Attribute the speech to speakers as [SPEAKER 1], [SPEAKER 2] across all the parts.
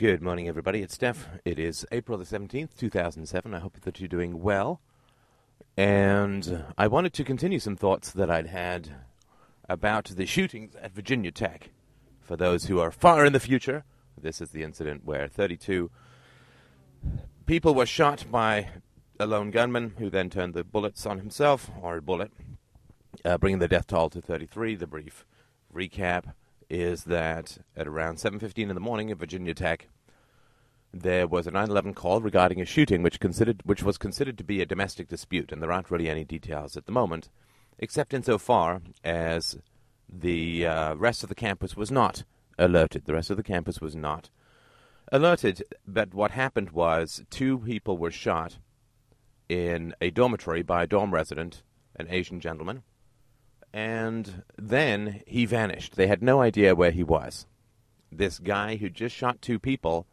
[SPEAKER 1] Good morning, everybody. It's Steph. It is April the 17th, 2007. I hope that you're doing well. And I wanted to continue some thoughts that I'd had about the shootings at Virginia Tech. For those who are far in the future, this is the incident where 32 people were shot by a lone gunman who then turned the bullets on himself, or a bullet, uh, bringing the death toll to 33. The brief recap is that at around 7:15 in the morning at Virginia Tech, there was a 9/11 call regarding a shooting, which considered which was considered to be a domestic dispute, and there aren't really any details at the moment, except insofar as the uh, rest of the campus was not alerted. The rest of the campus was not alerted, but what happened was two people were shot in a dormitory by a dorm resident, an Asian gentleman and then he vanished. They had no idea where he was. This guy who just shot two people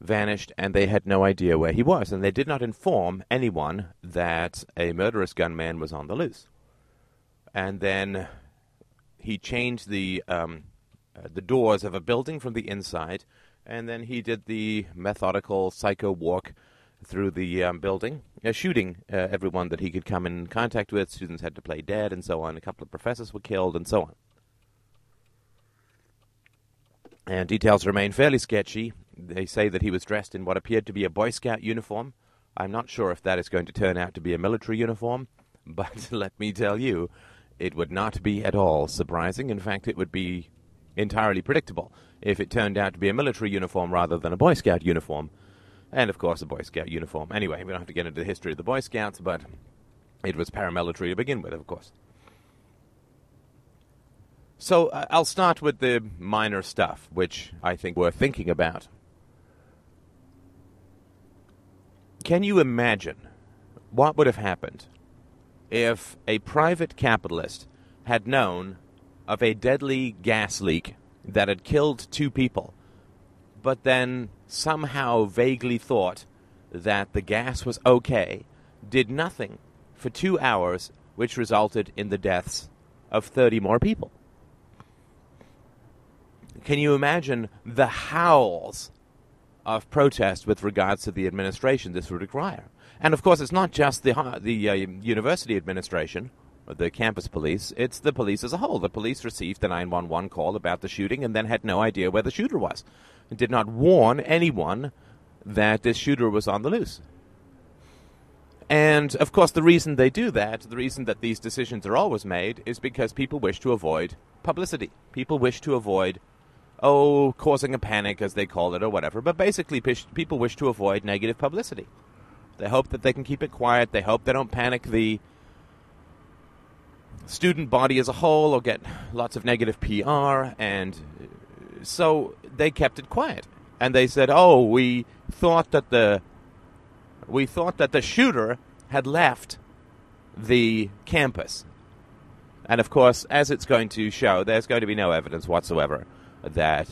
[SPEAKER 1] vanished, and they had no idea where he was, and they did not inform anyone that a murderous gunman was on the loose. And then he changed the um, uh, the doors of a building from the inside, and then he did the methodical psycho walk through the um, building, uh, shooting uh, everyone that he could come in contact with. Students had to play dead and so on. A couple of professors were killed and so on. And details remain fairly sketchy. They say that he was dressed in what appeared to be a Boy Scout uniform. I'm not sure if that is going to turn out to be a military uniform, but let me tell you, it would not be at all surprising. In fact, it would be entirely predictable if it turned out to be a military uniform rather than a Boy Scout uniform and of course a Boy Scout uniform. Anyway, we don't have to get into the history of the Boy Scouts, but it was paramilitary to begin with, of course. So uh, I'll start with the minor stuff, which I think we're thinking about. Can you imagine what would have happened if a private capitalist had known of a deadly gas leak that had killed two people, but then somehow vaguely thought that the gas was okay, did nothing for two hours, which resulted in the deaths of 30 more people. Can you imagine the howls of protest with regards to the administration this would require? And of course, it's not just the, the uh, university administration the campus police, it's the police as a whole. The police received the 911 call about the shooting and then had no idea where the shooter was And did not warn anyone that this shooter was on the loose. And of course, the reason they do that, the reason that these decisions are always made, is because people wish to avoid publicity. People wish to avoid, oh, causing a panic, as they call it, or whatever. But basically, people wish to avoid negative publicity. They hope that they can keep it quiet. They hope they don't panic the student body as a whole or get lots of negative PR. And so they kept it quiet, and they said, "Oh, we thought that the we thought that the shooter had left the campus." And of course, as it's going to show, there's going to be no evidence whatsoever that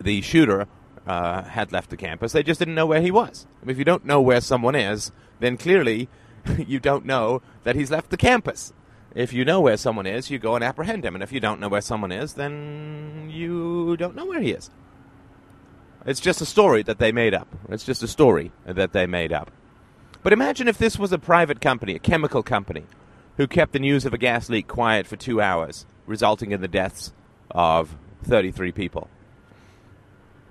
[SPEAKER 1] the shooter uh, had left the campus. They just didn't know where he was. I mean, if you don't know where someone is, then clearly you don't know that he's left the campus. If you know where someone is, you go and apprehend him. And if you don't know where someone is, then you don't know where he is. It's just a story that they made up. It's just a story that they made up. But imagine if this was a private company, a chemical company, who kept the news of a gas leak quiet for two hours, resulting in the deaths of 33 people.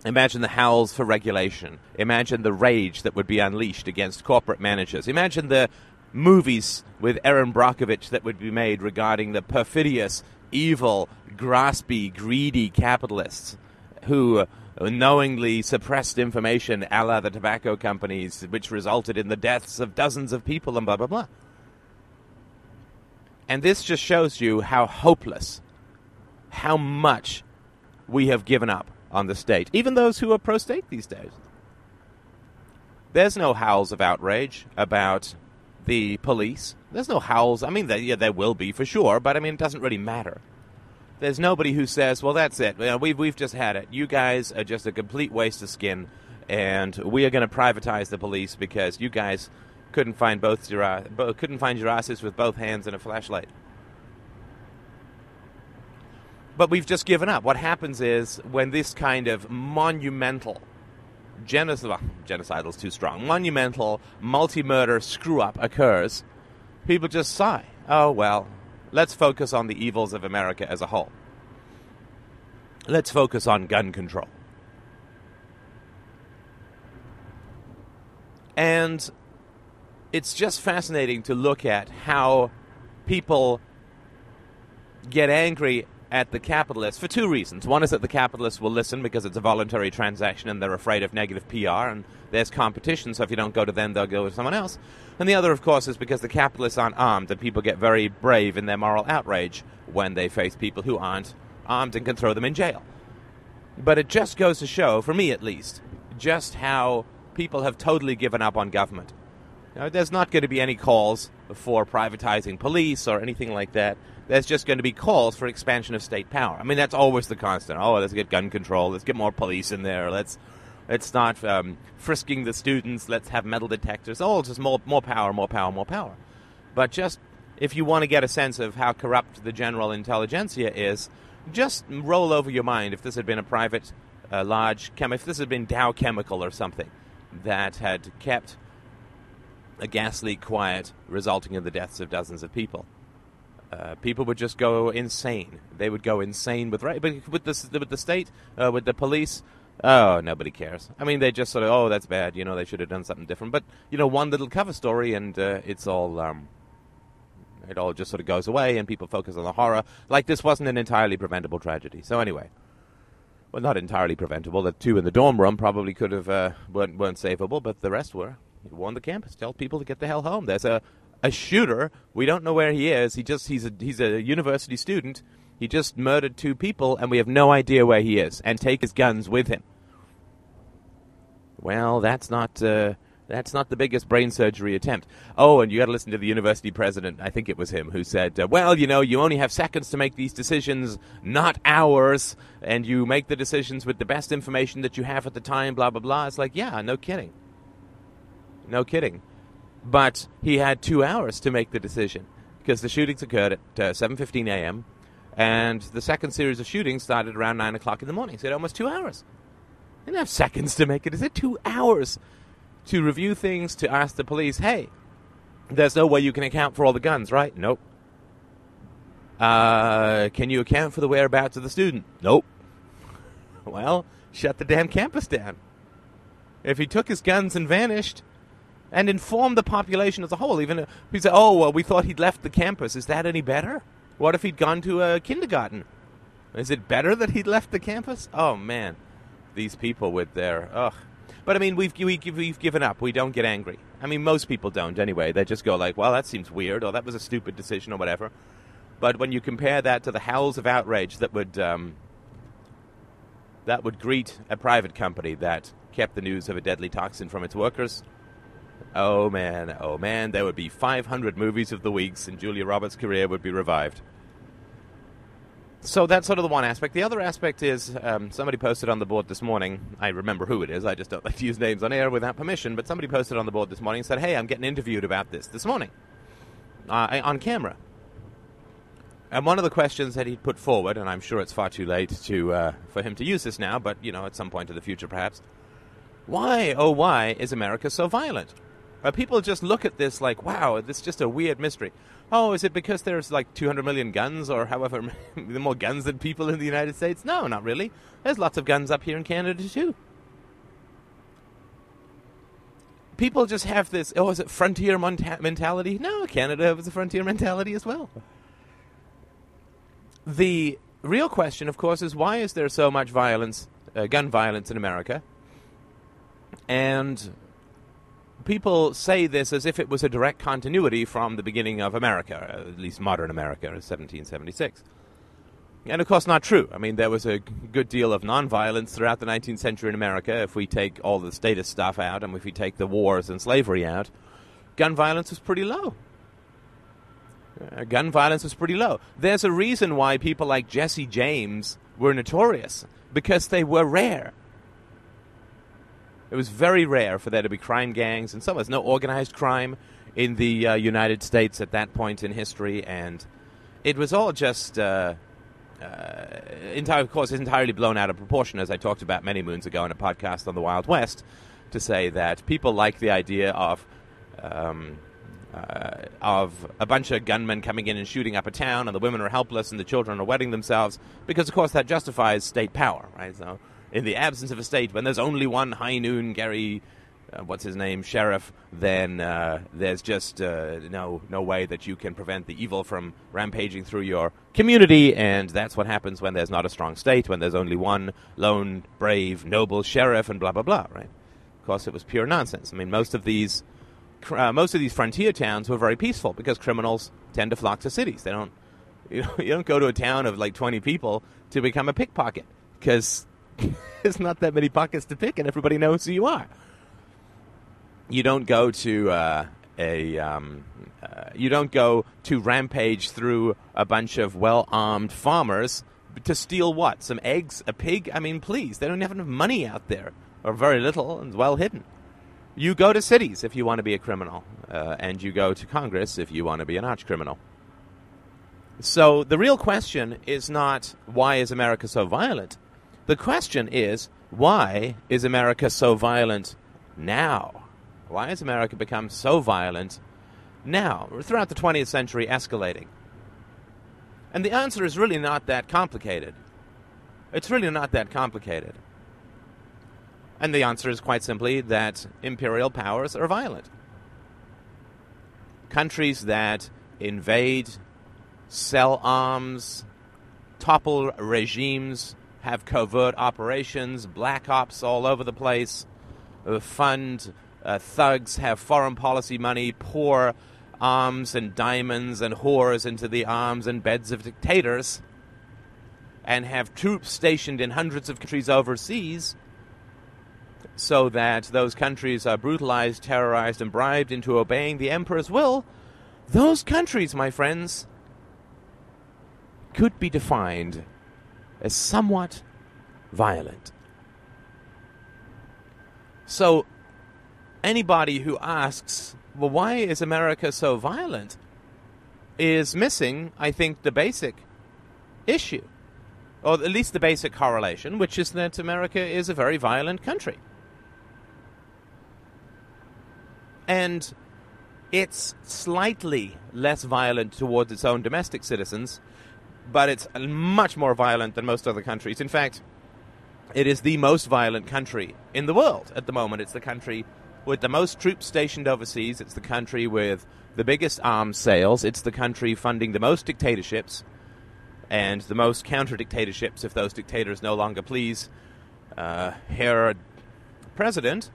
[SPEAKER 1] Imagine the howls for regulation. Imagine the rage that would be unleashed against corporate managers. Imagine the movies with Erin Brockovich that would be made regarding the perfidious, evil, graspy, greedy capitalists who knowingly suppressed information a la the tobacco companies, which resulted in the deaths of dozens of people and blah, blah, blah. And this just shows you how hopeless, how much we have given up on the state, even those who are pro state these days. There's no howls of outrage about the police. There's no howls. I mean, yeah, there will be for sure, but I mean, it doesn't really matter. There's nobody who says, "Well, that's it. We've we've just had it. You guys are just a complete waste of skin, and we are going to privatize the police because you guys couldn't find both your uh, couldn't find your asses with both hands and a flashlight." But we've just given up. What happens is when this kind of monumental genocide, well, genocidal is too strong, monumental multi murder screw up occurs, people just sigh. Oh, well, let's focus on the evils of America as a whole. Let's focus on gun control. And it's just fascinating to look at how people get angry at the capitalists for two reasons. One is that the capitalists will listen because it's a voluntary transaction and they're afraid of negative PR and there's competition, so if you don't go to them, they'll go to someone else. And the other, of course, is because the capitalists aren't armed and people get very brave in their moral outrage when they face people who aren't armed and can throw them in jail. But it just goes to show, for me at least, just how people have totally given up on government. Now, there's not going to be any calls for privatizing police or anything like that. There's just going to be calls for expansion of state power. I mean, that's always the constant. Oh, let's get gun control. Let's get more police in there. Let's let's start um, frisking the students. Let's have metal detectors. Oh, just more more power, more power, more power. But just if you want to get a sense of how corrupt the general intelligentsia is, just roll over your mind if this had been a private, uh, large chem, if this had been Dow Chemical or something that had kept a leak quiet, resulting in the deaths of dozens of people. Uh, people would just go insane. They would go insane with right, but with the with the state, uh, with the police. Oh, nobody cares. I mean, they just sort of, oh, that's bad. You know, they should have done something different. But you know, one little cover story, and uh, it's all, um, it all just sort of goes away, and people focus on the horror. Like this wasn't an entirely preventable tragedy. So anyway, well, not entirely preventable. The two in the dorm room probably could have uh, weren't, weren't savable, but the rest were. He warned the campus, tell people to get the hell home. There's a, a shooter. We don't know where he is. He just he's a he's a university student. He just murdered two people, and we have no idea where he is. And take his guns with him. Well, that's not uh, that's not the biggest brain surgery attempt. Oh, and you got to listen to the university president. I think it was him who said, uh, "Well, you know, you only have seconds to make these decisions, not hours, and you make the decisions with the best information that you have at the time." Blah blah blah. It's like, yeah, no kidding. No kidding. But he had two hours to make the decision because the shootings occurred at uh, 7:15 a.m. and the second series of shootings started around nine o'clock in the morning. So he had almost two hours. He didn't have seconds to make it. Is it two hours to review things to ask the police? Hey, there's no way you can account for all the guns, right? Nope. Uh, can you account for the whereabouts of the student? Nope. Well, shut the damn campus down. If he took his guns and vanished, and inform the population as a whole. Even if he said, "Oh, well, we thought he'd left the campus. Is that any better? What if he'd gone to a kindergarten? Is it better that he'd left the campus? Oh man, these people with their ugh." But I mean, we've we've given up. We don't get angry. I mean, most people don't anyway. They just go like, "Well, that seems weird," or "That was a stupid decision," or whatever. But when you compare that to the howls of outrage that would um, that would greet a private company that kept the news of a deadly toxin from its workers, Oh man, oh man, there would be 500 movies of the weeks and Julia Roberts' career would be revived. So that's sort of the one aspect. The other aspect is um, somebody posted on the board this morning. I remember who it is. I just don't like to use names on air without permission. But somebody posted on the board this morning and said, "Hey, I'm getting interviewed about this this morning uh, on camera." And one of the questions that he put forward, and I'm sure it's far too late to uh, for him to use this now, but you know, at some point in the future, perhaps. Why, oh, why is America so violent? People just look at this like, wow, this is just a weird mystery. Oh, is it because there's like 200 million guns or however more guns than people in the United States? No, not really. There's lots of guns up here in Canada too. People just have this, oh, is it frontier mentality? No, Canada has a frontier mentality as well. The real question, of course, is why is there so much violence, uh, gun violence in America? And people say this as if it was a direct continuity from the beginning of America, at least modern America, in 1776. And of course, not true. I mean, there was a good deal of nonviolence throughout the 19th century in America. If we take all the status stuff out, and if we take the wars and slavery out, gun violence was pretty low. Uh, gun violence was pretty low. There's a reason why people like Jesse James were notorious because they were rare. It was very rare for there to be crime gangs, and so was no organized crime in the uh, United States at that point in history, and it was all just uh, uh, entire, of course, entirely blown out of proportion, as I talked about many moons ago in a podcast on the Wild West, to say that people like the idea of. Um, uh, of a bunch of gunmen coming in and shooting up a town, and the women are helpless, and the children are wetting themselves, because of course that justifies state power, right? So, in the absence of a state, when there's only one high noon Gary uh, what's his name, sheriff, then uh, there's just uh, no no way that you can prevent the evil from rampaging through your community, and that's what happens when there's not a strong state, when there's only one lone, brave, noble sheriff, and blah blah blah. Right? Of course, it was pure nonsense. I mean, most of these uh, most of these frontier towns were very peaceful because criminals tend to flock to cities. They don't you, know, you don't go to a town of like 20 people to become a pickpocket because there's not that many pockets to pick, and everybody knows who you are. You don't go to uh, a um, uh, you don't go to rampage through a bunch of well armed farmers to steal what? Some eggs a pig? I mean please they don't have enough money out there or very little and well hidden. You go to cities if you want to be a criminal uh, and you go to Congress if you want to be an arch criminal. So the real question is not why is America so violent the question is why is America so violent now why has America become so violent now, throughout the 20th century, escalating? And the answer is really not that complicated. It's really not that complicated. And the answer is quite simply that imperial powers are violent. Countries that invade, sell arms, topple regimes, have covert operations, black ops all over the place, uh, fund uh, thugs have foreign policy money, pour arms and diamonds and whores into the arms and beds of dictators, and have troops stationed in hundreds of countries overseas so that those countries are brutalized, terrorized, and bribed into obeying the emperor's will, those countries, my friends, could be defined as somewhat violent. So, anybody who asks, well, why is America so violent, is missing, I think, the basic issue, or at least the basic correlation, which is that America is a very violent country. And it's slightly less violent towards its own domestic citizens, but it's much more violent than most other countries. In fact, it is the most violent country in the world at the moment. It's the country with the most troops stationed overseas. It's the country with the biggest arms sales. It's the country funding the most dictatorships and the most counter dictatorships if those dictators no longer please uh, President.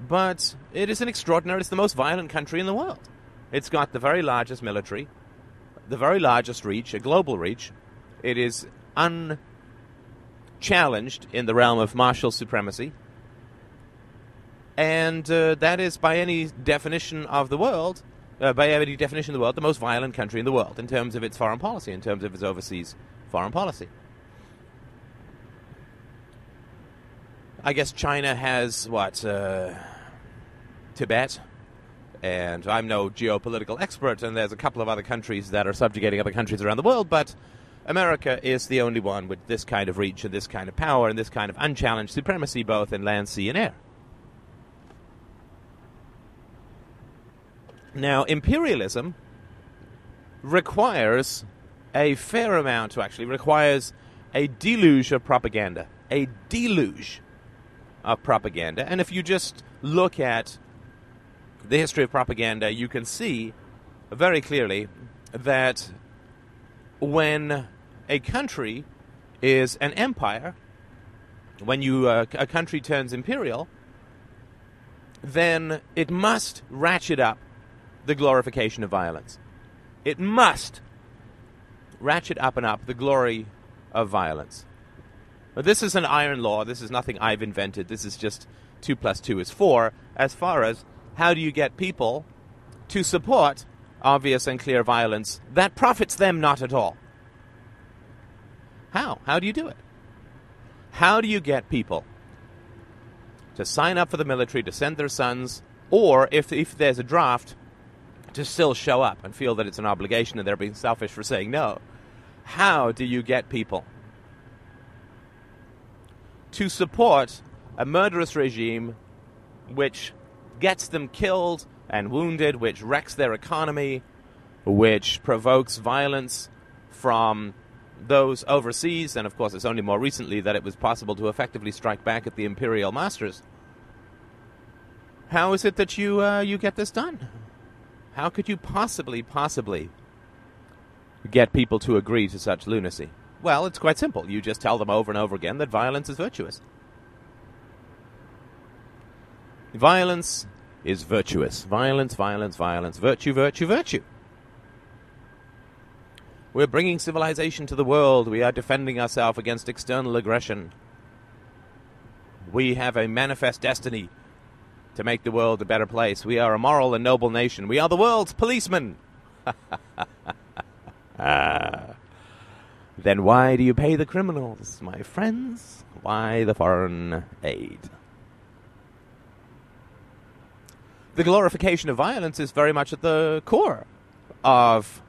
[SPEAKER 1] But it is an extraordinary, it's the most violent country in the world. It's got the very largest military, the very largest reach, a global reach. It is unchallenged in the realm of martial supremacy and uh, that is, by any definition of the world, uh, by any definition of the world, the most violent country in the world in terms of its foreign policy, in terms of its overseas foreign policy. I guess China has what uh, Tibet, and I'm no geopolitical expert, and there's a couple of other countries that are subjugating other countries around the world, but America is the only one with this kind of reach and this kind of power and this kind of unchallenged supremacy, both in land, sea, and air. Now, imperialism requires a fair amount, to actually requires a deluge of propaganda. A deluge of propaganda. And if you just look at the history of propaganda, you can see very clearly that when a country is an empire, when you uh, a country turns imperial, then it must ratchet up the glorification of violence. It must ratchet up and up the glory of violence. But this is an iron law. This is nothing I've invented. This is just 2 plus 2 is 4 as far as how do you get people to support obvious and clear violence that profits them not at all. How? How do you do it? How do you get people to sign up for the military, to send their sons, or if, if there's a draft, to still show up and feel that it's an obligation and they're being selfish for saying no. how do you get people to support a murderous regime which gets them killed and wounded, which wrecks their economy, which provokes violence from those overseas, and of course, it's only more recently that it was possible to effectively strike back at the imperial masters. How is it that you uh, you get this done? How could you possibly, possibly get people to agree to such lunacy? Well, it's quite simple. You just tell them over and over again that violence is virtuous. Violence is virtuous. Violence, violence, violence. Virtue, virtue, virtue. We're bringing civilization to the world. We are defending ourselves against external aggression. We have a manifest destiny to make the world a better place. We are a moral and noble nation. We are the world's policemen. ah. Then why do you pay the criminals, my friends? Why the foreign aid? The glorification of violence is very much at the core of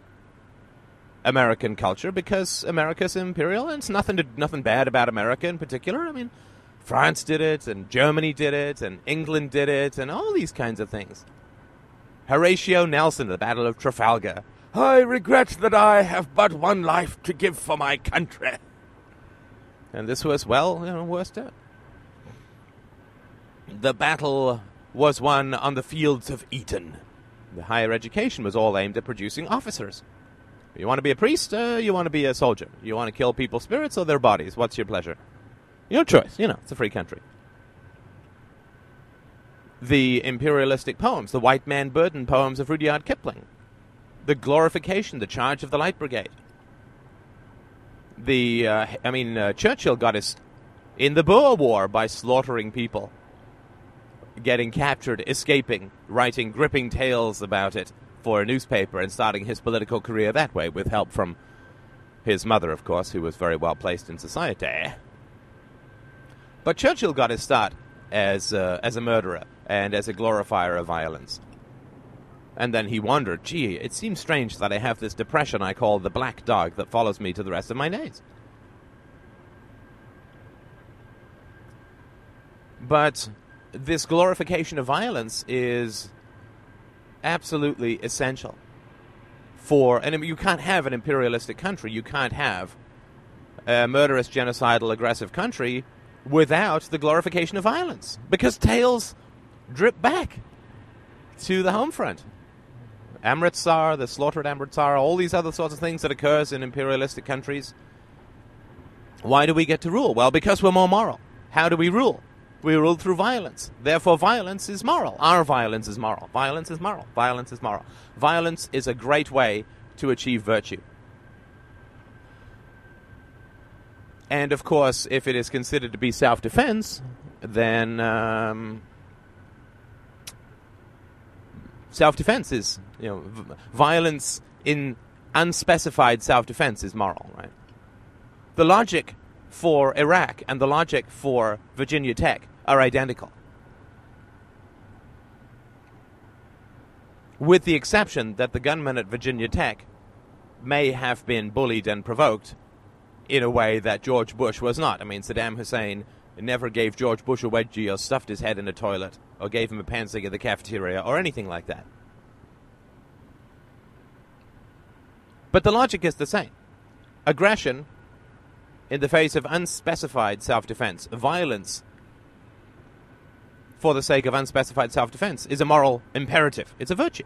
[SPEAKER 1] American culture because America's imperial, and it's nothing to, nothing bad about America in particular. I mean, France did it, and Germany did it, and England did it, and all these kinds of things. Horatio Nelson, at the Battle of Trafalgar. I regret that I have but one life to give for my country. And this was, well, you know, Worcester. The battle was won on the fields of Eton. The higher education was all aimed at producing officers. You want to be a priest? Uh, you want to be a soldier? You want to kill people's spirits or their bodies? What's your pleasure? Your choice. You know, it's a free country. The imperialistic poems, the white man burden poems of Rudyard Kipling, the glorification, the charge of the Light Brigade. The, uh, I mean, uh, Churchill got his in the Boer War by slaughtering people, getting captured, escaping, writing gripping tales about it for a newspaper and starting his political career that way with help from his mother, of course, who was very well placed in society. But Churchill got his start as, uh, as a murderer and as a glorifier of violence. And then he wondered, gee, it seems strange that I have this depression I call the black dog that follows me to the rest of my days. But this glorification of violence is absolutely essential for, and you can't have an imperialistic country, you can't have a murderous, genocidal, aggressive country without the glorification of violence because tales drip back to the home front. Amritsar, the slaughter at Amritsar, all these other sorts of things that occurs in imperialistic countries. Why do we get to rule? Well, because we're more moral. How do we rule? We rule through violence. Therefore, violence is moral. Our violence is moral. Violence is moral. Violence is moral. Violence is a great way to achieve virtue. And of course, if it is considered to be self defense, then um, self defense is, you know, v- violence in unspecified self defense is moral, right? The logic for Iraq and the logic for Virginia Tech are identical. With the exception that the gunman at Virginia Tech may have been bullied and provoked in a way that George Bush was not. I mean, Saddam Hussein never gave George Bush a wedgie or stuffed his head in a toilet or gave him a pansy at the cafeteria or anything like that. But the logic is the same. Aggression in the face of unspecified self defense, violence for the sake of unspecified self defense is a moral imperative. It's a virtue.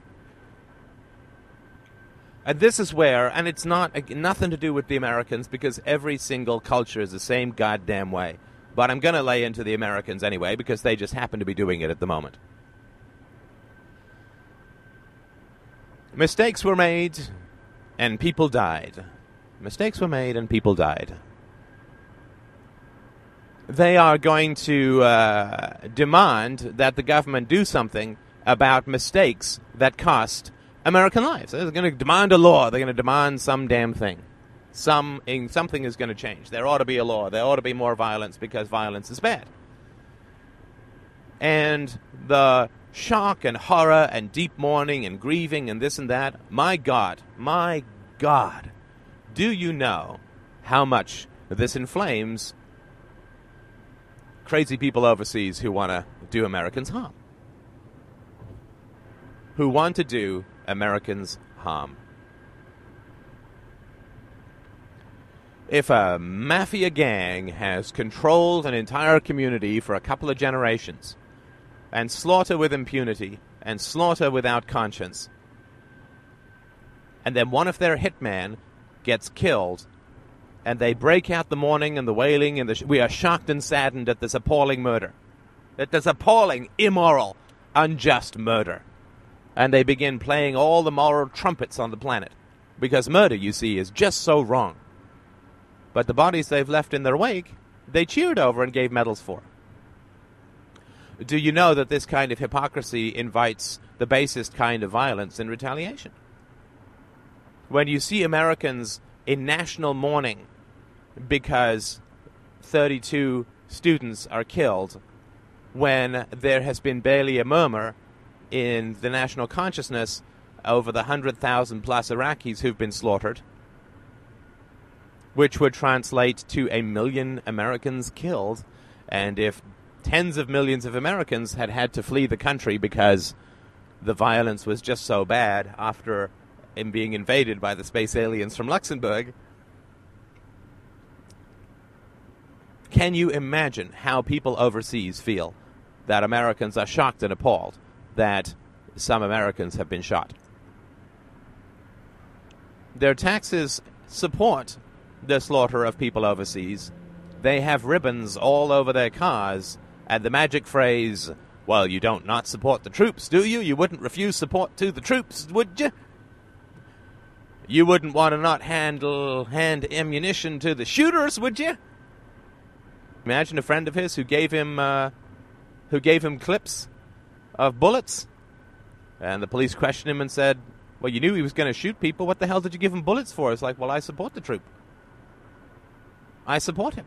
[SPEAKER 1] And this is where, and it's not nothing to do with the Americans because every single culture is the same goddamn way. But I'm going to lay into the Americans anyway because they just happen to be doing it at the moment. Mistakes were made and people died. Mistakes were made and people died they are going to uh, demand that the government do something about mistakes that cost American lives. They're going to demand a law. They're going to demand some damn thing. Some something is going to change. There ought to be a law. There ought to be more violence because violence is bad. And the shock and horror and deep mourning and grieving and this and that. My God, my God, Do you know how much this inflames crazy people overseas who want to do Americans harm? Who want to do Americans harm? If a mafia gang has controlled an entire community for a couple of generations and slaughter with impunity and slaughter without conscience, and then one of their hitmen gets killed, and they break out the mourning and the wailing, and the sh- we are shocked and saddened at this appalling murder, at this appalling, immoral, unjust murder, and they begin playing all the moral trumpets on the planet, because murder, you see, is just so wrong. But the bodies they've left in their wake, they cheered over and gave medals for. Do you know that this kind of hypocrisy invites the basest kind of violence in retaliation? when you see Americans in national mourning because 32 students are killed, when there has been barely a murmur in the national consciousness over the 100,000 plus Iraqis who've been slaughtered, which would translate to a million Americans killed. And if tens of millions of Americans had had to flee the country because the violence was just so bad after in being invaded by the space aliens from Luxembourg. Can you imagine how people overseas feel that Americans are shocked and appalled that some Americans have been shot? Their taxes support the slaughter of people overseas. They have ribbons all over their cars, and the magic phrase, well, you don't not support the troops, do you? You wouldn't refuse support to the troops, would you? You wouldn't want to not handle hand ammunition to the shooters, would you? Imagine a friend of his who gave him uh, who gave him clips of bullets, and the police questioned him and said, "Well, you knew he was going to shoot people. What the hell did you give him bullets for?" It's like, "Well, I support the troop. I support him.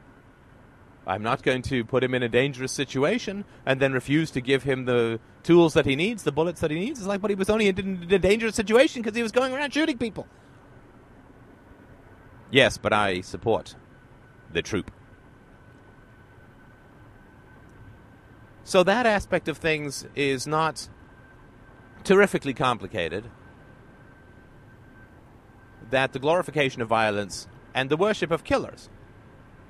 [SPEAKER 1] I'm not going to put him in a dangerous situation and then refuse to give him the tools that he needs, the bullets that he needs. It's like, but he was only in a dangerous situation because he was going around shooting people." Yes, but I support the troop. So that aspect of things is not terrifically complicated. That the glorification of violence and the worship of killers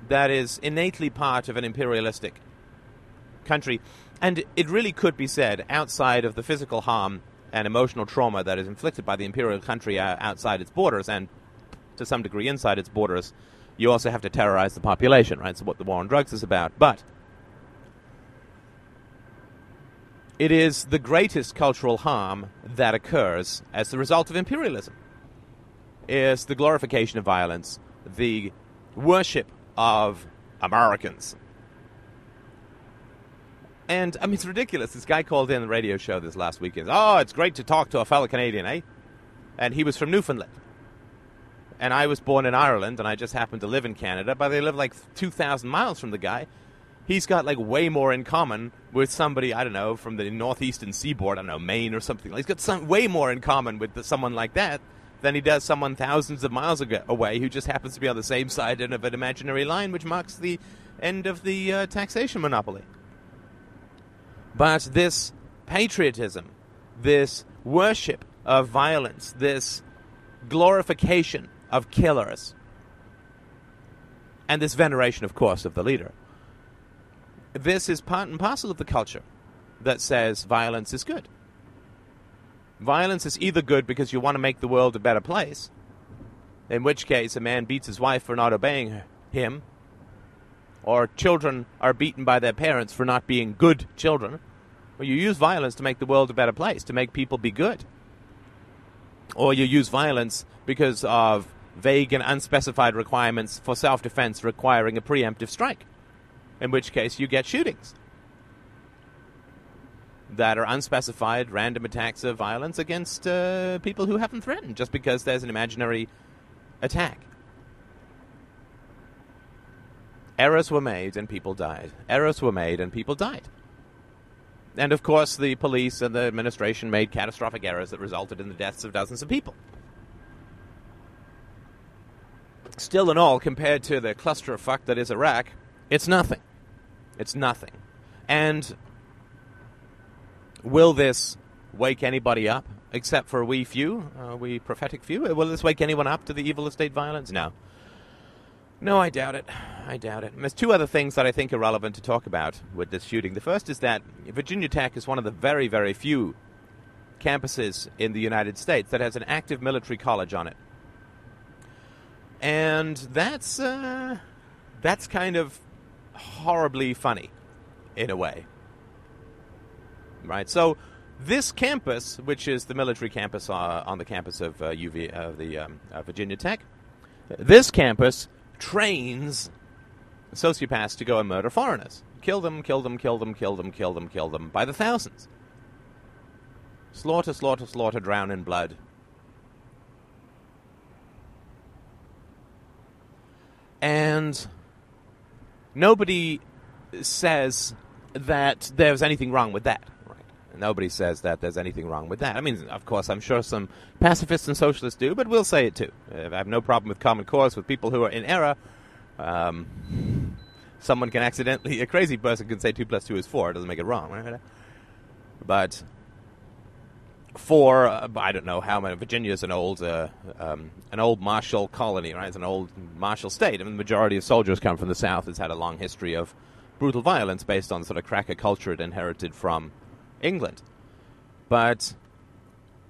[SPEAKER 1] that is innately part of an imperialistic country. And it really could be said outside of the physical harm and emotional trauma that is inflicted by the imperial country uh, outside its borders and to some degree inside its borders, you also have to terrorize the population, right? So what the war on drugs is about. But it is the greatest cultural harm that occurs as the result of imperialism. Is the glorification of violence, the worship of Americans. And I mean, it's ridiculous. This guy called in the radio show this last weekend. Oh, it's great to talk to a fellow Canadian, eh? And he was from Newfoundland and I was born in Ireland, and I just happened to live in Canada, but I live like 2,000 miles from the guy. He's got like way more in common with somebody I don't know from the northeastern seaboard, I don't know Maine or something. He's got some way more in common with the, someone like that than he does someone thousands of miles away who just happens to be on the same side of an imaginary line, which marks the end of the uh, taxation monopoly. But this patriotism, this worship of violence, this glorification of killers. And this veneration, of course, of the leader. This is part and parcel of the culture that says violence is good. Violence is either good because you want to make the world a better place, in which case a man beats his wife for not obeying him, or children are beaten by their parents for not being good children. Or you use violence to make the world a better place, to make people be good. Or you use violence because of vague and unspecified requirements for self defense requiring a preemptive strike, in which case you get shootings that are unspecified random attacks of violence against uh, people who haven't threatened just because there's an imaginary attack. Errors were made and people died. Errors were made and people died. And of course, the police and the administration made catastrophic errors that resulted in the deaths of dozens of people. still in all, compared to the cluster of fuck that is Iraq, it's nothing. It's nothing. And will this wake anybody up, except for a wee few, a wee prophetic few? Will this wake anyone up to the evil of state violence? No. No, I doubt it. I doubt it. There's two other things that I think are relevant to talk about with this shooting. The first is that Virginia Tech is one of the very, very few campuses in the United States that has an active military college on it. And that's uh, that's kind of horribly funny in a way. Right? So this campus, which is the military campus uh, on the campus of uh, UV of the um, Virginia Tech, this campus trains sociopaths to go and murder foreigners. Kill them, kill them, kill them, kill them, kill them, kill them by the thousands. Slaughter, slaughter, slaughter, drown in blood. And nobody says that there's anything wrong with that. Right? Nobody says that there's anything wrong with that. I mean, of course, I'm sure some pacifists and socialists do, but we'll say it too. I have no problem with common cause with people who are in error. Um, someone can accidentally, a crazy person can say 2 plus 2 is 4. It doesn't make it wrong. Right? But for uh, I don't know how many. Virginia is an old uh, um, an old martial colony, right? It's an old martial state. I mean, the majority of soldiers come from the South. It's had a long history of brutal violence based on sort of cracker culture it inherited from England. But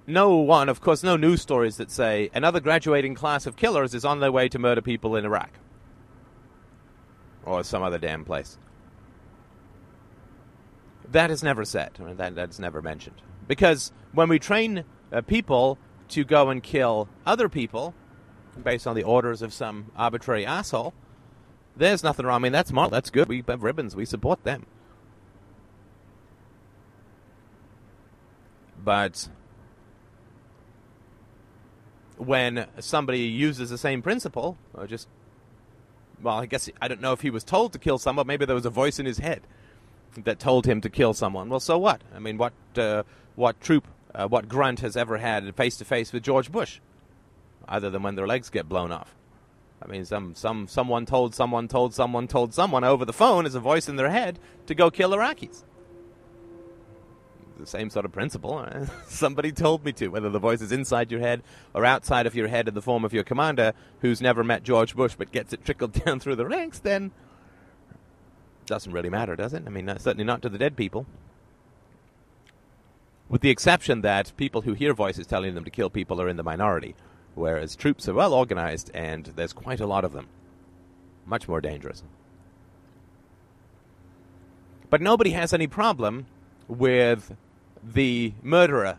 [SPEAKER 1] no one, of course, no news stories that say another graduating class of killers is on their way to murder people in Iraq or some other damn place. That is never said. That, that's never mentioned. Because when we train uh, people to go and kill other people based on the orders of some arbitrary asshole, there's nothing wrong. I mean, that's moral. That's good. We have ribbons. We support them. But when somebody uses the same principle, or just, well, I guess I don't know if he was told to kill someone. Maybe there was a voice in his head that told him to kill someone. Well, so what? I mean, what uh, what troop, uh, what grunt has ever had face to face with George Bush, other than when their legs get blown off? I mean, some some someone told someone told someone told someone over the phone as a voice in their head to go kill Iraqis. The same sort of principle. Somebody told me to. Whether the voice is inside your head or outside of your head in the form of your commander, who's never met George Bush but gets it trickled down through the ranks, then doesn't really matter, does it? I mean, uh, certainly not to the dead people. With the exception that people who hear voices telling them to kill people are in the minority, whereas troops are well organized and there's quite a lot of them. Much more dangerous. But nobody has any problem with the murderer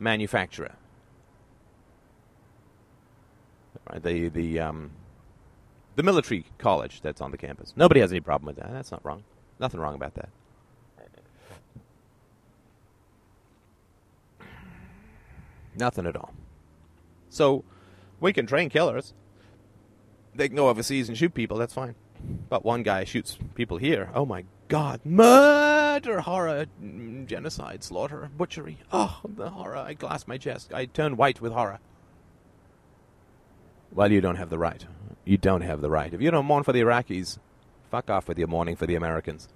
[SPEAKER 1] manufacturer. Right, the the um, the military college that's on the campus. Nobody has any problem with that. That's not wrong. Nothing wrong about that. Nothing at all. So we can train killers. They can go overseas and shoot people. That's fine. But one guy shoots people here. Oh my God! Murder, horror, genocide, slaughter, butchery. Oh, the horror! I glass my chest. I turn white with horror. Well, you don't have the right. You don't have the right. If you don't mourn for the Iraqis, fuck off with your mourning for the Americans.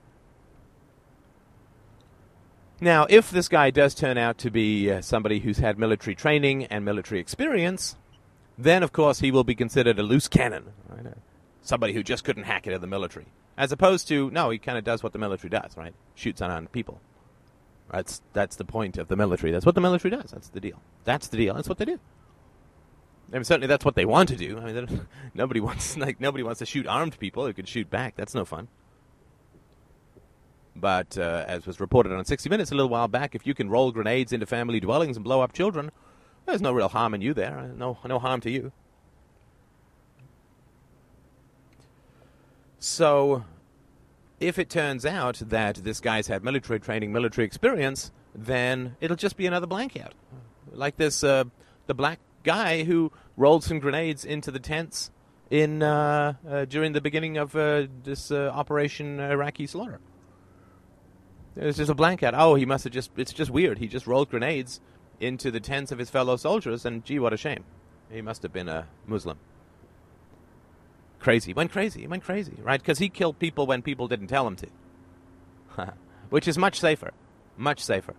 [SPEAKER 1] Now, if this guy does turn out to be uh, somebody who's had military training and military experience, then of course he will be considered a loose cannon. Right? Uh, somebody who just couldn't hack it in the military. As opposed to, no, he kind of does what the military does, right? Shoots unarmed people. That's, that's the point of the military. That's what the military does. That's the deal. That's the deal. That's what they do. I mean, certainly that's what they want to do. I mean, nobody wants like nobody wants to shoot armed people who can shoot back. That's no fun. But uh, as was reported on 60 Minutes a little while back, if you can roll grenades into family dwellings and blow up children, there's no real harm in you there. No, no harm to you. So, if it turns out that this guy's had military training, military experience, then it'll just be another blank out. like this uh, the black guy who rolled some grenades into the tents in uh, uh, during the beginning of uh, this uh, Operation Iraqi Slaughter. It was just a blanket. Oh, he must have just. It's just weird. He just rolled grenades into the tents of his fellow soldiers, and gee, what a shame. He must have been a Muslim. crazy. Went crazy. He went crazy, right? Because he killed people when people didn't tell him to, which is much safer. Much safer.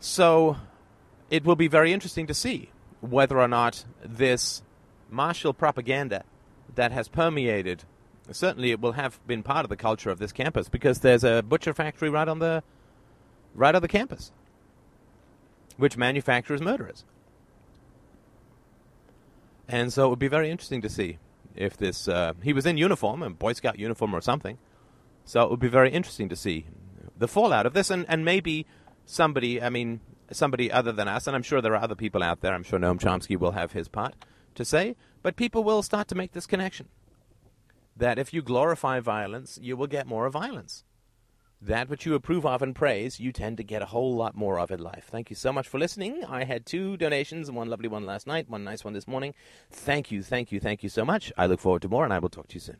[SPEAKER 1] So it will be very interesting to see whether or not this martial propaganda that has permeated certainly it will have been part of the culture of this campus because there's a butcher factory right on the right on the campus which manufactures murderers. And so it would be very interesting to see if this uh, he was in uniform a boy scout uniform or something. So it would be very interesting to see the fallout of this and, and maybe somebody i mean somebody other than us and i'm sure there are other people out there i'm sure noam chomsky will have his part to say but people will start to make this connection that if you glorify violence, you will get more of violence. That which you approve of and praise, you tend to get a whole lot more of in life. Thank you so much for listening. I had two donations, one lovely one last night, one nice one this morning. Thank you, thank you, thank you so much. I look forward to more, and I will talk to you soon.